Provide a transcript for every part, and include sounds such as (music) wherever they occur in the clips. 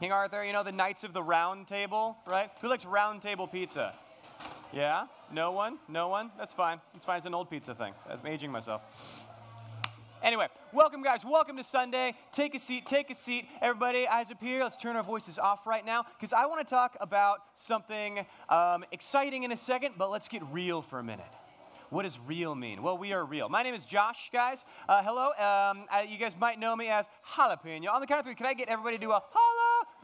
King Arthur, you know, the Knights of the Round Table, right? Who likes round table pizza? Yeah? No one? No one? That's fine. It's fine. It's an old pizza thing. I'm aging myself. Anyway, welcome, guys. Welcome to Sunday. Take a seat. Take a seat. Everybody, eyes up here. Let's turn our voices off right now because I want to talk about something um, exciting in a second, but let's get real for a minute. What does real mean? Well, we are real. My name is Josh, guys. Uh, hello. Um, uh, you guys might know me as Jalapeno. On the count of three, can I get everybody to do a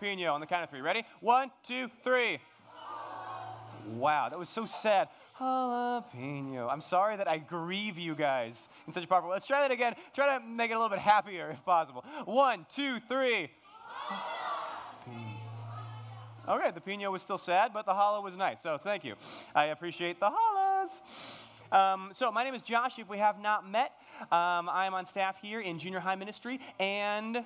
jalapeno on the count of three? Ready? One, two, three. Wow, that was so sad. Jalapeno. I'm sorry that I grieve you guys in such a powerful way. Let's try that again. Try to make it a little bit happier if possible. One, two, three. Okay, the pino was still sad, but the hollow was nice. So thank you. I appreciate the hollows. Um, so, my name is Josh. If we have not met, um, I am on staff here in junior high ministry, and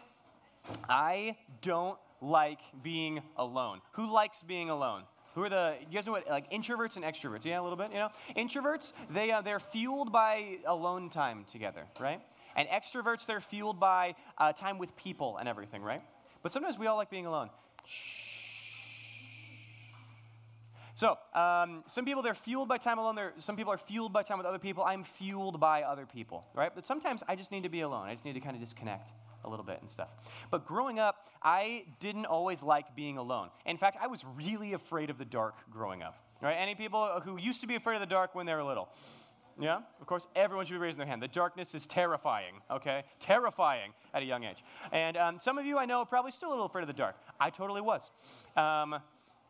I don't like being alone. Who likes being alone? Who are the, you guys know what, like introverts and extroverts? Yeah, a little bit, you know? Introverts, they, uh, they're fueled by alone time together, right? And extroverts, they're fueled by uh, time with people and everything, right? But sometimes we all like being alone. So, um, some people, they're fueled by time alone. They're, some people are fueled by time with other people. I'm fueled by other people, right? But sometimes I just need to be alone. I just need to kind of disconnect a little bit and stuff. But growing up, I didn't always like being alone. In fact, I was really afraid of the dark growing up, right? Any people who used to be afraid of the dark when they were little? Yeah, of course, everyone should be raising their hand. The darkness is terrifying, okay? Terrifying at a young age. And um, some of you I know are probably still a little afraid of the dark. I totally was. Um,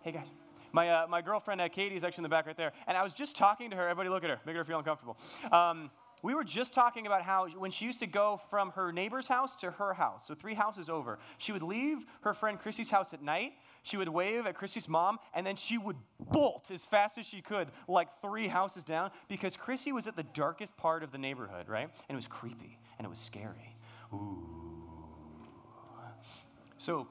hey, guys. My, uh, my girlfriend, uh, Katie, is actually in the back right there. And I was just talking to her. Everybody look at her, make her feel uncomfortable. Um, we were just talking about how when she used to go from her neighbor's house to her house, so three houses over, she would leave her friend Chrissy's house at night. She would wave at Chrissy's mom, and then she would bolt as fast as she could, like three houses down, because Chrissy was at the darkest part of the neighborhood, right? And it was creepy and it was scary. Ooh. So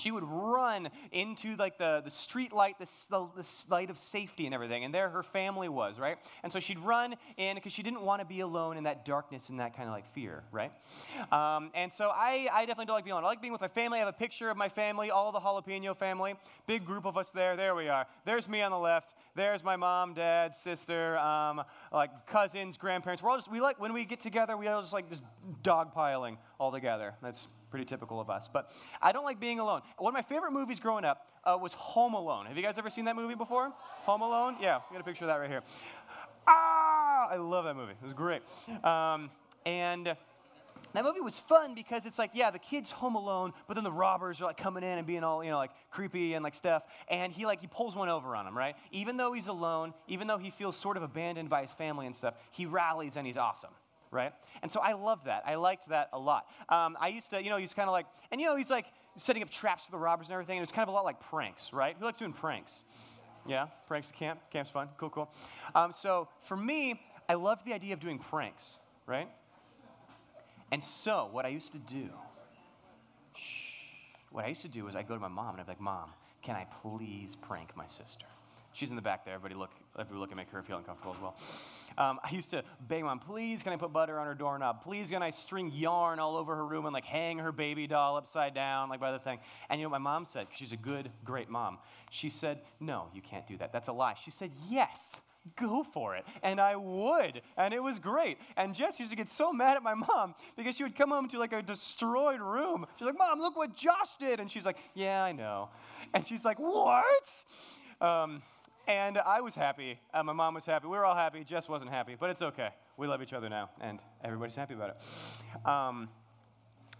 she would run into like the, the street light, the, the, light of safety and everything. And there her family was, right? And so she'd run in because she didn't want to be alone in that darkness and that kind of like fear, right? Um, and so I, I definitely don't like being alone. I like being with my family. I have a picture of my family, all the jalapeno family. Big group of us there. There we are. There's me on the left. There's my mom, dad, sister, um, like cousins, grandparents. We're all just, we like, when we get together, we all just like just dogpiling all together. That's pretty typical of us. But I don't like being alone. One of my favorite movies growing up uh, was Home Alone. Have you guys ever seen that movie before? Home Alone? Yeah, we got a picture of that right here. Ah, I love that movie. It was great. Um, and that movie was fun because it's like, yeah, the kid's home alone, but then the robbers are like coming in and being all, you know, like creepy and like stuff. And he like, he pulls one over on him, right? Even though he's alone, even though he feels sort of abandoned by his family and stuff, he rallies and he's awesome right? And so I loved that. I liked that a lot. Um, I used to, you know, he's kind of like, and you know, he's like setting up traps for the robbers and everything. And it was kind of a lot like pranks, right? Who likes doing pranks? Yeah, pranks at camp. Camp's fun. Cool, cool. Um, so for me, I loved the idea of doing pranks, right? And so what I used to do, shh, what I used to do is I'd go to my mom and I'd be like, Mom, can I please prank my sister? She's in the back there. Everybody look, everybody look and make her feel uncomfortable as well. Um, I used to beg mom, please can I put butter on her doorknob? Please can I string yarn all over her room and like hang her baby doll upside down, like by the thing? And you know what my mom said? She's a good, great mom. She said, no, you can't do that. That's a lie. She said, yes go for it. And I would. And it was great. And Jess used to get so mad at my mom because she would come home to like a destroyed room. She's like, Mom, look what Josh did. And she's like, Yeah, I know. And she's like, What? Um, and I was happy. Uh, my mom was happy. We were all happy. Jess wasn't happy, but it's okay. We love each other now, and everybody's happy about it. Um,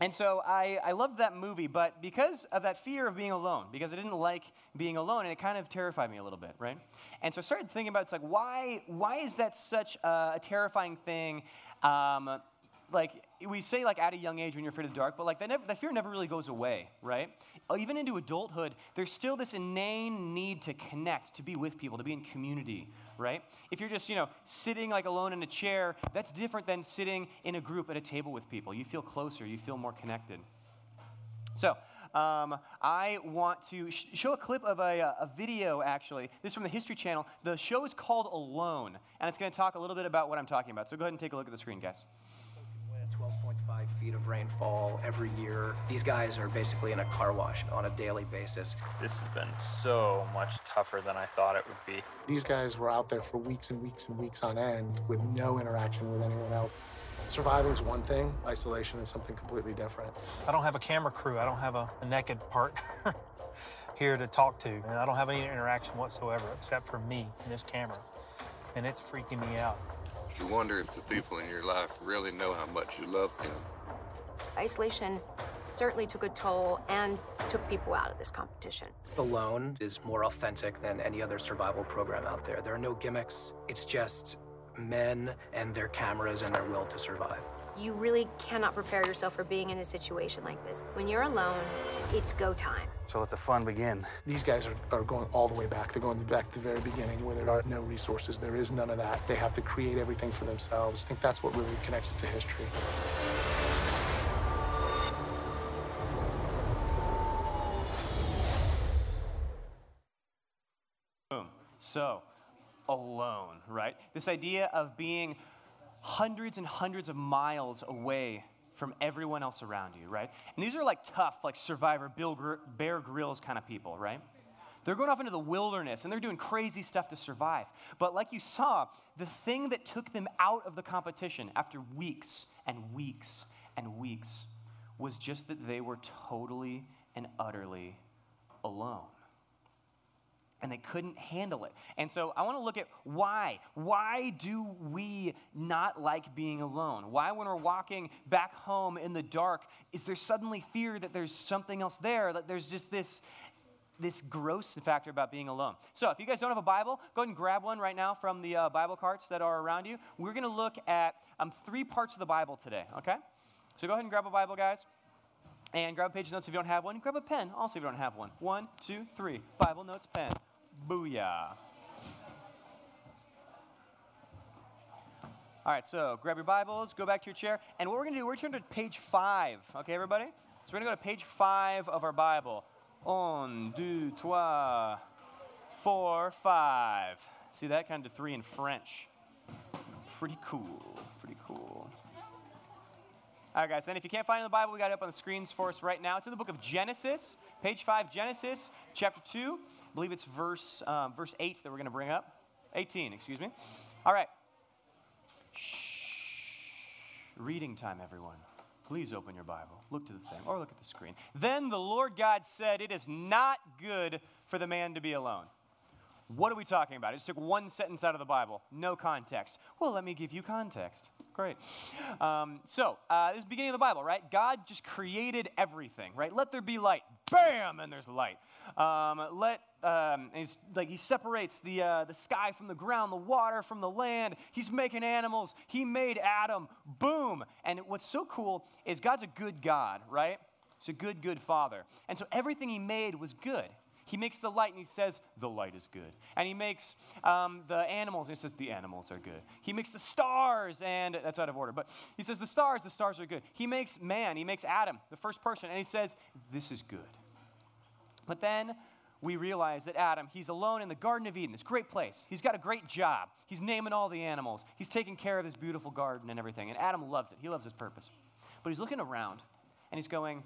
and so I, I loved that movie, but because of that fear of being alone, because I didn't like being alone, and it kind of terrified me a little bit, right? And so I started thinking about it's like, why, why is that such a, a terrifying thing? Um, like we say like at a young age when you're afraid of the dark but like that, never, that fear never really goes away right even into adulthood there's still this inane need to connect to be with people to be in community right if you're just you know sitting like alone in a chair that's different than sitting in a group at a table with people you feel closer you feel more connected so um, I want to sh- show a clip of a, a, video, actually. This is from the History Channel. The show is called Alone, and it's going to talk a little bit about what I'm talking about. So go ahead and take a look at the screen, guys feet of rainfall every year. These guys are basically in a car wash on a daily basis. This has been so much tougher than I thought it would be. These guys were out there for weeks and weeks and weeks on end with no interaction with anyone else. Surviving is one thing, isolation is something completely different. I don't have a camera crew, I don't have a, a naked partner (laughs) here to talk to, and I don't have any interaction whatsoever except for me and this camera. And it's freaking me out. You wonder if the people in your life really know how much you love them. Isolation certainly took a toll and took people out of this competition. Alone is more authentic than any other survival program out there. There are no gimmicks, it's just men and their cameras and their will to survive. You really cannot prepare yourself for being in a situation like this. When you're alone, it's go time. So let the fun begin. These guys are, are going all the way back. They're going back to the very beginning where there are no resources. There is none of that. They have to create everything for themselves. I think that's what really connects it to history. So, alone, right? This idea of being hundreds and hundreds of miles away from everyone else around you, right? And these are like tough, like survivor, Bill Gr- Bear Grylls kind of people, right? They're going off into the wilderness and they're doing crazy stuff to survive. But like you saw, the thing that took them out of the competition after weeks and weeks and weeks was just that they were totally and utterly alone and they couldn't handle it. And so I want to look at why. Why do we not like being alone? Why, when we're walking back home in the dark, is there suddenly fear that there's something else there, that there's just this. This gross factor about being alone. So, if you guys don't have a Bible, go ahead and grab one right now from the uh, Bible carts that are around you. We're going to look at um, three parts of the Bible today, okay? So, go ahead and grab a Bible, guys. And grab a page of notes if you don't have one. Grab a pen also if you don't have one. One, two, three. Bible notes, pen. Booyah. All right, so grab your Bibles, go back to your chair, and what we're going to do, we're going to turn to page five, okay, everybody? So we're going to go to page five of our Bible. On, deux, trois, four, five. See that? Kind of three in French. Pretty cool, pretty cool. All right, guys, then if you can't find the Bible, we got it up on the screens for us right now. It's in the book of Genesis, page 5, Genesis, chapter 2. I believe it's verse, um, verse 8 that we're going to bring up. 18, excuse me. All right. Shh. Reading time, everyone. Please open your Bible. Look to the thing or look at the screen. Then the Lord God said, It is not good for the man to be alone. What are we talking about? It just took one sentence out of the Bible, no context. Well, let me give you context. Great. Um, so, uh, this is the beginning of the Bible, right? God just created everything, right? Let there be light. Bam! And there's light. Um, let um, he's like he separates the uh, the sky from the ground, the water from the land. He's making animals. He made Adam. Boom! And what's so cool is God's a good God, right? He's a good, good Father. And so everything He made was good. He makes the light and he says, the light is good. And he makes um, the animals and he says, the animals are good. He makes the stars and that's out of order, but he says, the stars, the stars are good. He makes man, he makes Adam, the first person, and he says, this is good. But then we realize that Adam, he's alone in the Garden of Eden, this great place. He's got a great job. He's naming all the animals. He's taking care of this beautiful garden and everything. And Adam loves it. He loves his purpose. But he's looking around and he's going,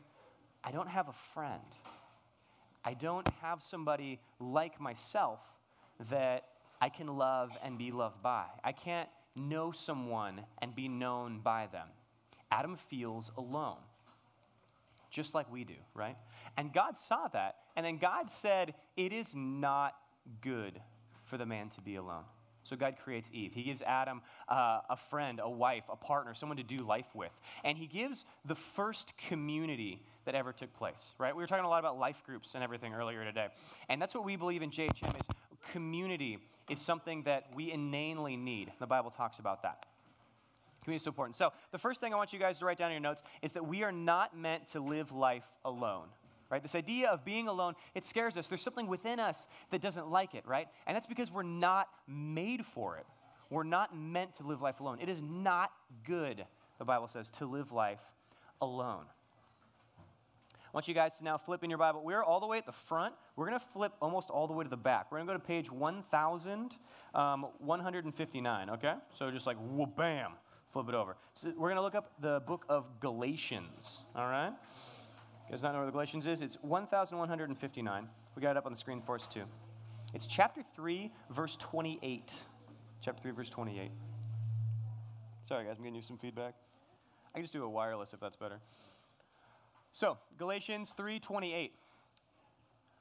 I don't have a friend. I don't have somebody like myself that I can love and be loved by. I can't know someone and be known by them. Adam feels alone, just like we do, right? And God saw that, and then God said, It is not good for the man to be alone. So God creates Eve. He gives Adam uh, a friend, a wife, a partner, someone to do life with. And he gives the first community that ever took place, right? We were talking a lot about life groups and everything earlier today. And that's what we believe in JHM is community is something that we inanely need. The Bible talks about that. Community is so important. So the first thing I want you guys to write down in your notes is that we are not meant to live life alone right? This idea of being alone, it scares us. There's something within us that doesn't like it, right? And that's because we're not made for it. We're not meant to live life alone. It is not good, the Bible says, to live life alone. Want you guys to now flip in your Bible. We're all the way at the front. We're going to flip almost all the way to the back. We're going to go to page 1159, um, okay? So just like, bam, flip it over. So we're going to look up the book of Galatians, all right? You guys not know where the Galatians is? It's 1159. We got it up on the screen for us too. It's chapter 3, verse 28. Chapter 3, verse 28. Sorry, guys, I'm getting you some feedback. I can just do a wireless if that's better. So, Galatians 3:28.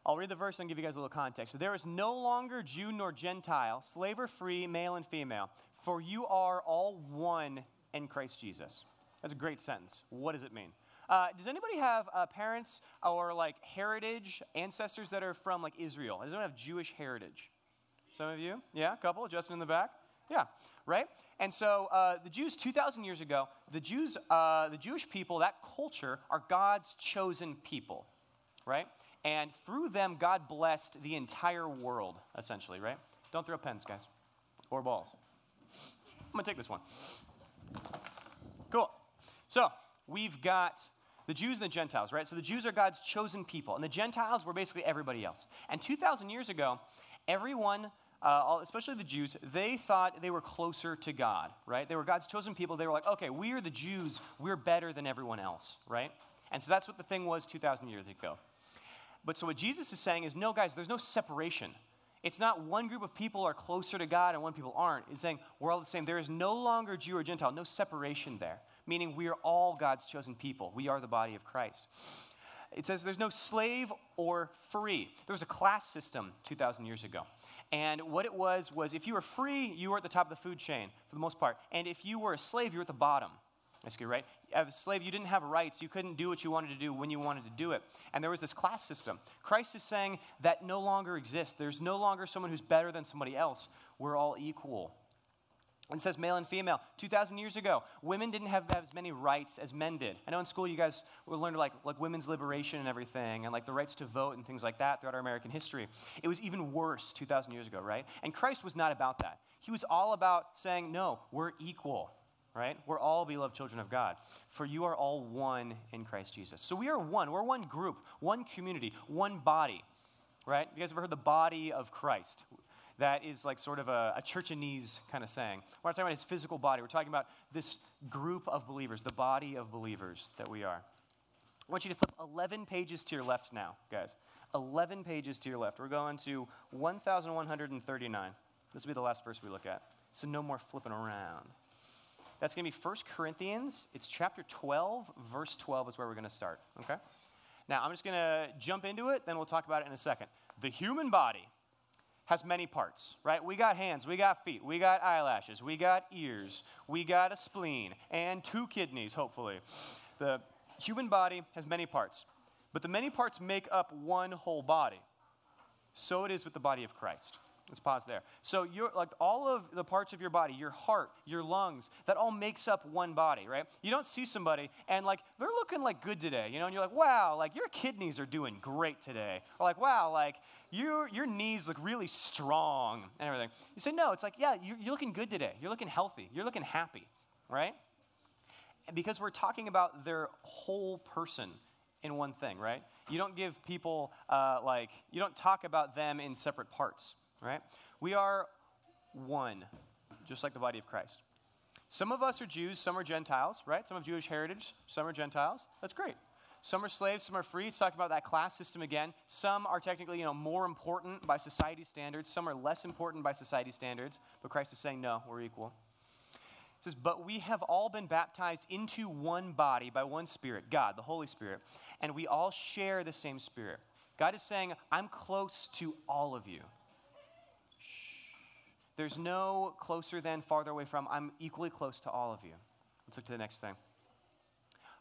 I'll read the verse and give you guys a little context. There is no longer Jew nor Gentile, slave or free, male and female, for you are all one in Christ Jesus. That's a great sentence. What does it mean? Uh, does anybody have uh, parents or like heritage ancestors that are from like Israel? Does anyone have Jewish heritage? Some of you? Yeah, a couple. Justin in the back? Yeah, right? And so uh, the Jews, 2,000 years ago, the Jews, uh, the Jewish people, that culture, are God's chosen people, right? And through them, God blessed the entire world, essentially, right? Don't throw pens, guys, or balls. I'm going to take this one. Cool. So we've got the Jews and the Gentiles, right? So the Jews are God's chosen people, and the Gentiles were basically everybody else. And 2,000 years ago, everyone, uh, especially the Jews, they thought they were closer to God, right? They were God's chosen people. They were like, okay, we are the Jews. We're better than everyone else, right? And so that's what the thing was 2,000 years ago. But so what Jesus is saying is, no, guys, there's no separation. It's not one group of people are closer to God and one people aren't. It's saying we're all the same. There is no longer Jew or Gentile, no separation there, meaning we are all God's chosen people. We are the body of Christ. It says there's no slave or free. There was a class system 2,000 years ago. And what it was, was if you were free, you were at the top of the food chain for the most part. And if you were a slave, you were at the bottom. That's good, right? As a slave, you didn't have rights. You couldn't do what you wanted to do when you wanted to do it. And there was this class system. Christ is saying that no longer exists. There's no longer someone who's better than somebody else. We're all equal. And says male and female. 2,000 years ago, women didn't have, have as many rights as men did. I know in school you guys learned like, like women's liberation and everything, and like the rights to vote and things like that throughout our American history. It was even worse 2,000 years ago, right? And Christ was not about that. He was all about saying, no, we're equal right? We're all beloved children of God. For you are all one in Christ Jesus. So we are one. We're one group, one community, one body, right? You guys ever heard the body of Christ? That is like sort of a, a churchanese kind of saying. We're not talking about his physical body. We're talking about this group of believers, the body of believers that we are. I want you to flip 11 pages to your left now, guys. 11 pages to your left. We're going to 1139. This will be the last verse we look at. So no more flipping around. That's going to be 1 Corinthians. It's chapter 12, verse 12 is where we're going to start. Okay? Now, I'm just going to jump into it, then we'll talk about it in a second. The human body has many parts, right? We got hands, we got feet, we got eyelashes, we got ears, we got a spleen, and two kidneys, hopefully. The human body has many parts, but the many parts make up one whole body. So it is with the body of Christ. Let's pause there. So you're like all of the parts of your body, your heart, your lungs, that all makes up one body, right? You don't see somebody and like they're looking like good today, you know, and you're like, wow, like your kidneys are doing great today. Or like, wow, like your your knees look really strong and everything. You say, no, it's like, yeah, you're, you're looking good today. You're looking healthy. You're looking happy, right? Because we're talking about their whole person in one thing, right? You don't give people uh, like you don't talk about them in separate parts right? We are one, just like the body of Christ. Some of us are Jews, some are Gentiles, right? Some have Jewish heritage, some are Gentiles. That's great. Some are slaves, some are free. It's talking about that class system again. Some are technically, you know, more important by society standards. Some are less important by society standards. But Christ is saying, no, we're equal. It says, but we have all been baptized into one body by one Spirit, God, the Holy Spirit, and we all share the same Spirit. God is saying, I'm close to all of you. There's no closer than, farther away from. I'm equally close to all of you. Let's look to the next thing.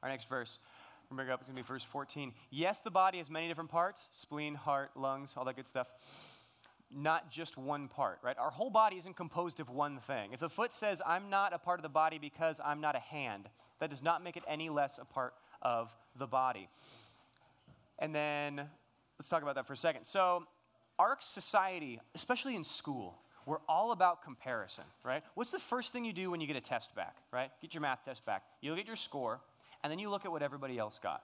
Our next verse. Remember, it's going to be verse 14. Yes, the body has many different parts spleen, heart, lungs, all that good stuff. Not just one part, right? Our whole body isn't composed of one thing. If the foot says, I'm not a part of the body because I'm not a hand, that does not make it any less a part of the body. And then let's talk about that for a second. So, our society, especially in school, we're all about comparison, right? What's the first thing you do when you get a test back, right? Get your math test back. You look at your score, and then you look at what everybody else got.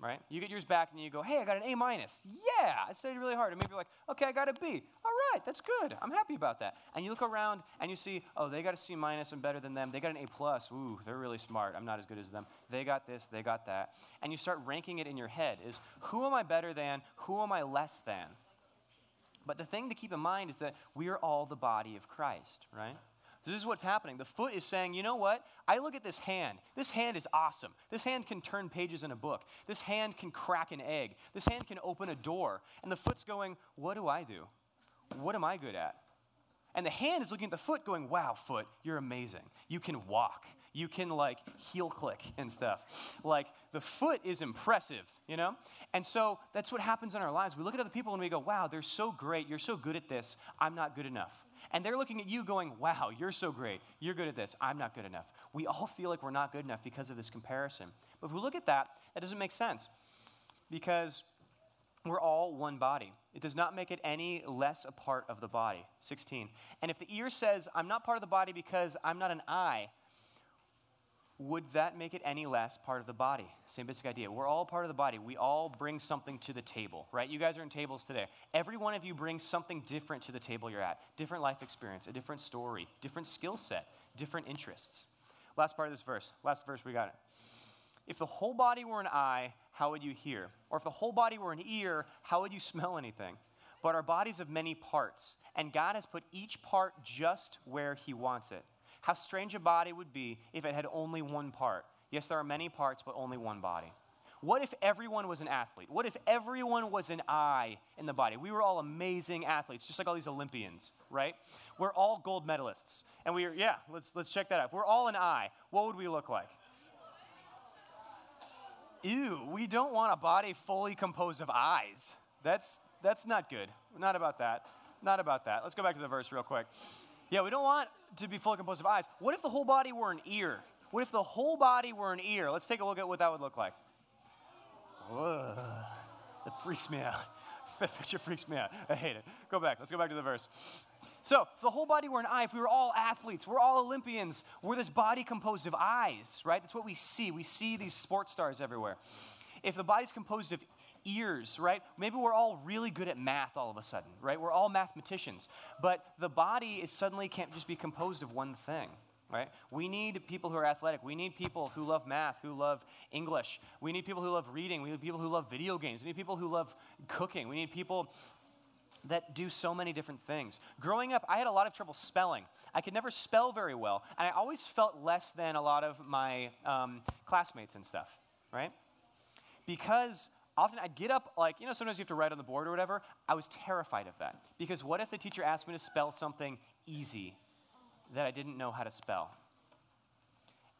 right? You get yours back and you go, hey, I got an A minus. Yeah, I studied really hard. And maybe you're like, okay, I got a B. All right, that's good. I'm happy about that. And you look around and you see, oh, they got a C minus. I'm better than them. They got an A plus. Ooh, they're really smart. I'm not as good as them. They got this. They got that. And you start ranking it in your head: is who am I better than? Who am I less than? But the thing to keep in mind is that we are all the body of Christ, right? This is what's happening. The foot is saying, you know what? I look at this hand. This hand is awesome. This hand can turn pages in a book. This hand can crack an egg. This hand can open a door. And the foot's going, what do I do? What am I good at? And the hand is looking at the foot going, wow, foot, you're amazing. You can walk. You can like heel click and stuff. Like the foot is impressive, you know? And so that's what happens in our lives. We look at other people and we go, wow, they're so great. You're so good at this. I'm not good enough. And they're looking at you going, wow, you're so great. You're good at this. I'm not good enough. We all feel like we're not good enough because of this comparison. But if we look at that, that doesn't make sense because we're all one body. It does not make it any less a part of the body. 16. And if the ear says, I'm not part of the body because I'm not an eye, would that make it any less part of the body? Same basic idea. We're all part of the body. We all bring something to the table, right? You guys are in tables today. Every one of you brings something different to the table you're at different life experience, a different story, different skill set, different interests. Last part of this verse. Last verse, we got it. If the whole body were an eye, how would you hear? Or if the whole body were an ear, how would you (laughs) smell anything? But our bodies have many parts, and God has put each part just where He wants it. How strange a body would be if it had only one part. Yes, there are many parts, but only one body. What if everyone was an athlete? What if everyone was an eye in the body? We were all amazing athletes, just like all these Olympians, right? We're all gold medalists. And we are, yeah, let's, let's check that out. If we're all an eye, what would we look like? Ew, we don't want a body fully composed of eyes. That's, that's not good. Not about that. Not about that. Let's go back to the verse real quick. Yeah, we don't want to be fully composed of eyes. What if the whole body were an ear? What if the whole body were an ear? Let's take a look at what that would look like. Whoa, that freaks me out. (laughs) That picture freaks me out. I hate it. Go back. Let's go back to the verse. So, if the whole body were an eye, if we were all athletes, we're all Olympians, we're this body composed of eyes, right? That's what we see. We see these sports stars everywhere. If the body's composed of ears, right? Maybe we're all really good at math all of a sudden, right? We're all mathematicians. But the body is suddenly can't just be composed of one thing, right? We need people who are athletic. We need people who love math, who love English. We need people who love reading. We need people who love video games. We need people who love cooking. We need people that do so many different things. Growing up, I had a lot of trouble spelling. I could never spell very well, and I always felt less than a lot of my um, classmates and stuff, right? Because often I'd get up, like, you know, sometimes you have to write on the board or whatever. I was terrified of that. Because what if the teacher asked me to spell something easy that I didn't know how to spell?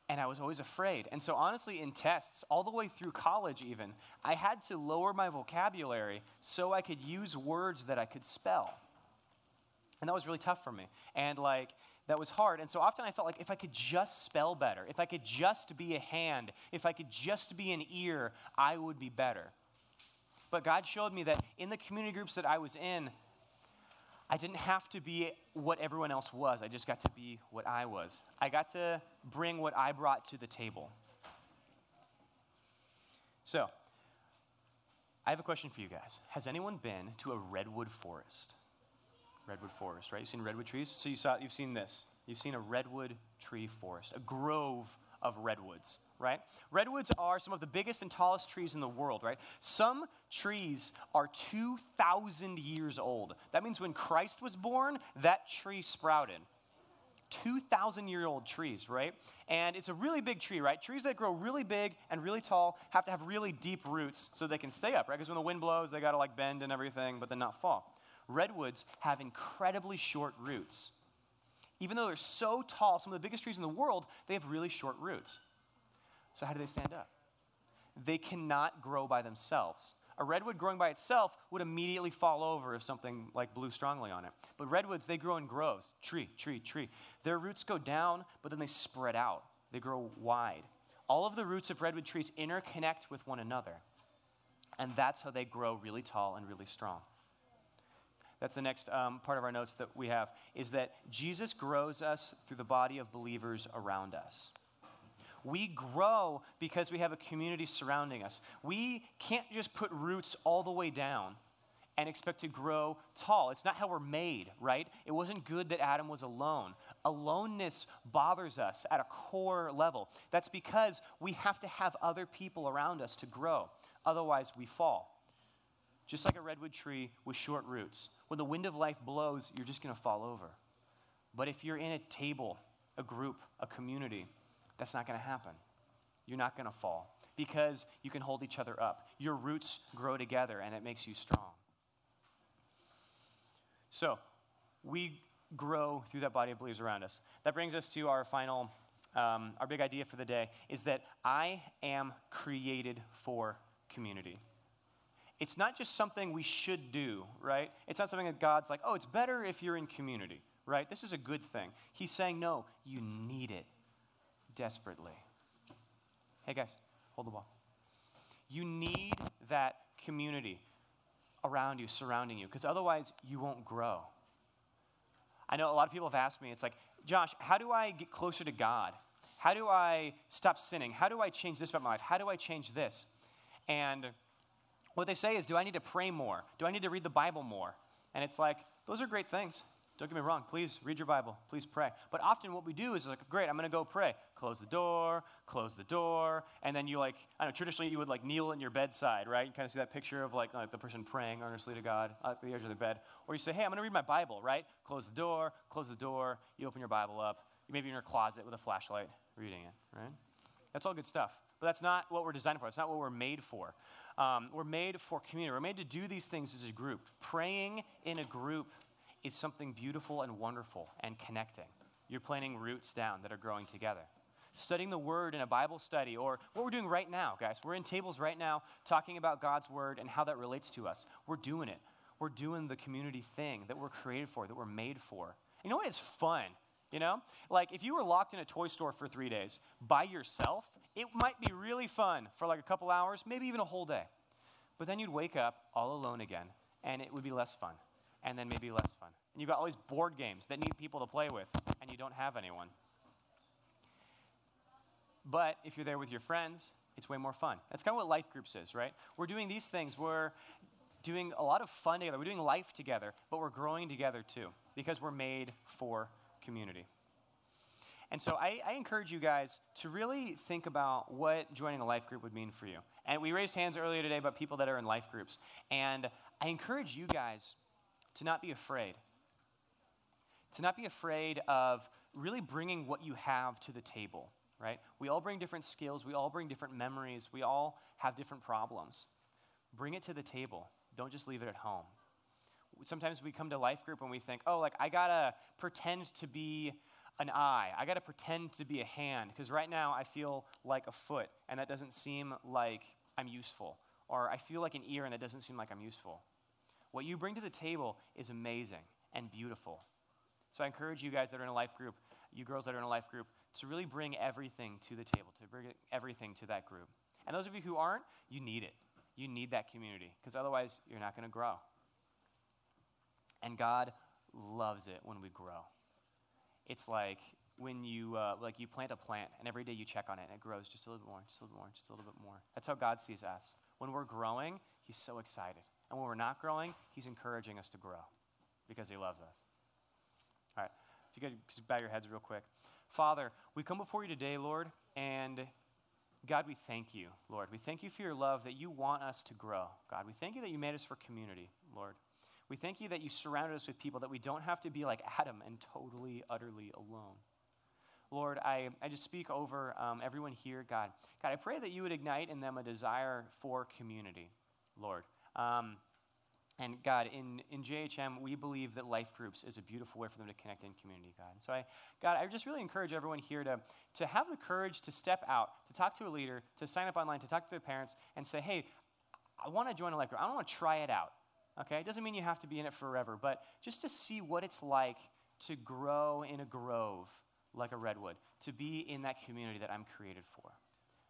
And I was always afraid. And so, honestly, in tests, all the way through college, even, I had to lower my vocabulary so I could use words that I could spell. And that was really tough for me. And, like, that was hard. And so often I felt like if I could just spell better, if I could just be a hand, if I could just be an ear, I would be better. But God showed me that in the community groups that I was in, I didn't have to be what everyone else was. I just got to be what I was. I got to bring what I brought to the table. So, I have a question for you guys. Has anyone been to a redwood forest? Redwood forest, right? You've seen redwood trees? So you saw, you've seen this. You've seen a redwood tree forest, a grove of redwoods, right? Redwoods are some of the biggest and tallest trees in the world, right? Some trees are 2,000 years old. That means when Christ was born, that tree sprouted. 2,000 year old trees, right? And it's a really big tree, right? Trees that grow really big and really tall have to have really deep roots so they can stay up, right? Because when the wind blows, they got to like bend and everything, but then not fall. Redwoods have incredibly short roots. Even though they're so tall, some of the biggest trees in the world, they have really short roots. So, how do they stand up? They cannot grow by themselves. A redwood growing by itself would immediately fall over if something like blew strongly on it. But redwoods, they grow in groves tree, tree, tree. Their roots go down, but then they spread out, they grow wide. All of the roots of redwood trees interconnect with one another. And that's how they grow really tall and really strong. That's the next um, part of our notes that we have, is that Jesus grows us through the body of believers around us. We grow because we have a community surrounding us. We can't just put roots all the way down and expect to grow tall. It's not how we're made, right? It wasn't good that Adam was alone. Aloneness bothers us at a core level. That's because we have to have other people around us to grow. Otherwise, we fall. Just like a redwood tree with short roots. When the wind of life blows, you're just going to fall over. But if you're in a table, a group, a community, that's not going to happen. You're not going to fall because you can hold each other up. Your roots grow together and it makes you strong. So, we grow through that body of believers around us. That brings us to our final, um, our big idea for the day is that I am created for community. It's not just something we should do, right? It's not something that God's like, oh, it's better if you're in community, right? This is a good thing. He's saying, no, you need it desperately. Hey, guys, hold the ball. You need that community around you, surrounding you, because otherwise you won't grow. I know a lot of people have asked me, it's like, Josh, how do I get closer to God? How do I stop sinning? How do I change this about my life? How do I change this? And what they say is, do I need to pray more? Do I need to read the Bible more? And it's like, those are great things. Don't get me wrong. Please read your Bible. Please pray. But often what we do is like, great, I'm going to go pray. Close the door, close the door. And then you like, I know, traditionally you would like kneel in your bedside, right? You kind of see that picture of like, like the person praying earnestly to God at the edge of the bed. Or you say, hey, I'm going to read my Bible, right? Close the door, close the door. You open your Bible up. You maybe in your closet with a flashlight reading it, right? That's all good stuff. But that's not what we're designed for. It's not what we're made for. Um, we're made for community. We're made to do these things as a group. Praying in a group is something beautiful and wonderful and connecting. You're planting roots down that are growing together. Studying the Word in a Bible study, or what we're doing right now, guys. We're in tables right now talking about God's Word and how that relates to us. We're doing it. We're doing the community thing that we're created for, that we're made for. You know what? It's fun. You know? Like if you were locked in a toy store for three days by yourself, it might be really fun for like a couple hours, maybe even a whole day. But then you'd wake up all alone again, and it would be less fun and then maybe less fun. And you've got all these board games that need people to play with, and you don't have anyone. But if you're there with your friends, it's way more fun. That's kind of what life groups is, right? We're doing these things. We're doing a lot of fun together. We're doing life together, but we're growing together too because we're made for community. And so I, I, encourage you guys to really think about what joining a life group would mean for you. And we raised hands earlier today about people that are in life groups. And I encourage you guys to not be afraid. To not be afraid of really bringing what you have to the table, right? We all bring different skills, we all bring different memories, we all have different problems. Bring it to the table. Don't just leave it at home. Sometimes we come to life group and we think, oh, like I gotta pretend to be an eye. I gotta pretend to be a hand because right now I feel like a foot and that doesn't seem like I'm useful. Or I feel like an ear and it doesn't seem like I'm useful. What you bring to the table is amazing and beautiful. So I encourage you guys that are in a life group, you girls that are in a life group, to really bring everything to the table, to bring everything to that group. And those of you who aren't, you need it. You need that community because otherwise you're not going to grow. And God loves it when we grow. It's like when you uh, like you plant a plant and every day you check on it and it grows just a little bit more, just a little bit more, just a little bit more. That's how God sees us. When we're growing, He's so excited. And when we're not growing, He's encouraging us to grow because He loves us. All right, if you could just bow your heads real quick. Father, we come before you today, Lord, and God, we thank you, Lord. We thank you for your love that you want us to grow. God, we thank you that you made us for community, Lord. We thank you that you surrounded us with people that we don't have to be like Adam and totally, utterly alone. Lord, I, I just speak over um, everyone here, God. God, I pray that you would ignite in them a desire for community, Lord. Um, and God, in, in JHM, we believe that life groups is a beautiful way for them to connect in community, God. And so, I, God, I just really encourage everyone here to, to have the courage to step out, to talk to a leader, to sign up online, to talk to their parents, and say, hey, I want to join a life group. I want to try it out. Okay? It doesn't mean you have to be in it forever, but just to see what it's like to grow in a grove like a redwood, to be in that community that I'm created for.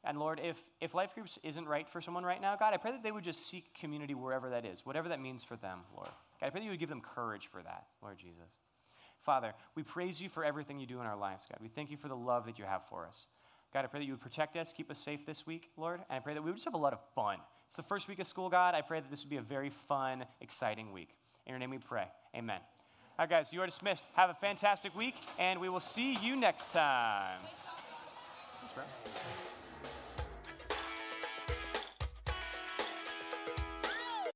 And Lord, if, if life groups isn't right for someone right now, God, I pray that they would just seek community wherever that is, whatever that means for them, Lord. God, I pray that you would give them courage for that, Lord Jesus. Father, we praise you for everything you do in our lives, God. We thank you for the love that you have for us. God, I pray that you would protect us, keep us safe this week, Lord. And I pray that we would just have a lot of fun. It's the first week of school, God. I pray that this would be a very fun, exciting week. In your name we pray. Amen. All right, guys, you are dismissed. Have a fantastic week, and we will see you next time. Thanks, bro.